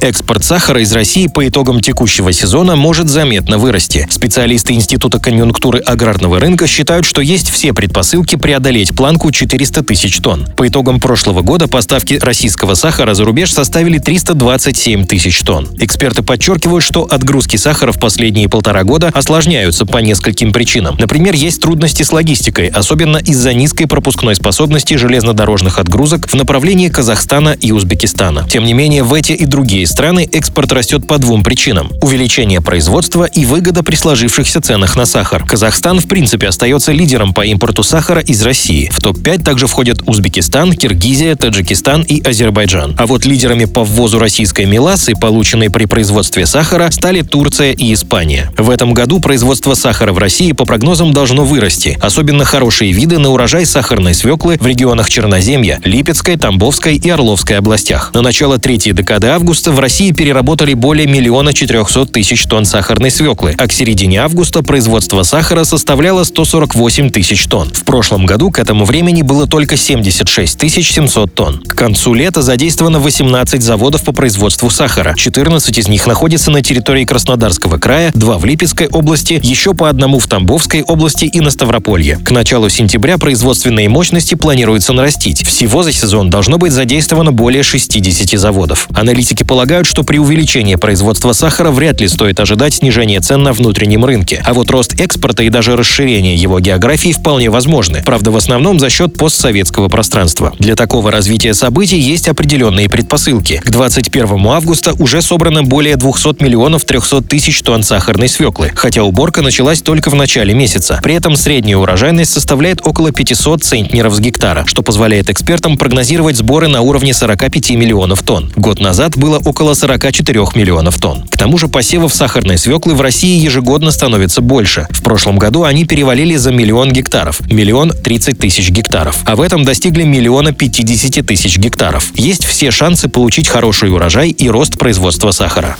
Экспорт сахара из России по итогам текущего сезона может заметно вырасти. Специалисты Института конъюнктуры аграрного рынка считают, что есть все предпосылки преодолеть планку 400 тысяч тонн. По итогам прошлого года поставки российского сахара за рубеж составили 327 тысяч тонн. Эксперты подчеркивают, что отгрузки сахара в последние полтора года осложняются по нескольким причинам. Например, есть трудности с логистикой, особенно из-за низкой пропускной способности железнодорожных отгрузок в направлении Казахстана и Узбекистана. Тем не менее, в эти и другие страны экспорт растет по двум причинам – увеличение производства и выгода при сложившихся ценах на сахар. Казахстан, в принципе, остается лидером по импорту сахара из России. В топ-5 также входят Узбекистан, Киргизия, Таджикистан и Азербайджан. А вот лидерами по ввозу российской меласы, полученной при производстве сахара, стали Турция и Испания. В этом году производство сахара в России по прогнозам должно вырасти. Особенно хорошие виды на урожай сахарной свеклы в регионах Черноземья, Липецкой, Тамбовской и Орловской областях. На начало третьей декады августа в России переработали более миллиона 400 тысяч тонн сахарной свеклы, а к середине августа производство сахара составляло 148 тысяч тонн. В прошлом году к этому времени было только 76 700 тонн. К концу лета задействовано 18 заводов по производству сахара. 14 из них находятся на территории Краснодарского края, два в Липецкой области, еще по одному в Тамбовской области и на Ставрополье. К началу сентября производственные мощности планируется нарастить. Всего за сезон должно быть задействовано более 60 заводов. Аналитики полагают, полагают, что при увеличении производства сахара вряд ли стоит ожидать снижения цен на внутреннем рынке. А вот рост экспорта и даже расширение его географии вполне возможны. Правда, в основном за счет постсоветского пространства. Для такого развития событий есть определенные предпосылки. К 21 августа уже собрано более 200 миллионов 300 тысяч тонн сахарной свеклы, хотя уборка началась только в начале месяца. При этом средняя урожайность составляет около 500 центнеров с гектара, что позволяет экспертам прогнозировать сборы на уровне 45 миллионов тонн. Год назад было около около 44 миллионов тонн. К тому же посевов сахарной свеклы в России ежегодно становится больше. В прошлом году они перевалили за миллион гектаров, миллион 30 тысяч гектаров, а в этом достигли миллиона 50 тысяч гектаров. Есть все шансы получить хороший урожай и рост производства сахара.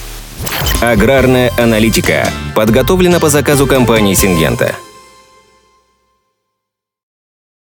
Аграрная аналитика подготовлена по заказу компании «Сингента».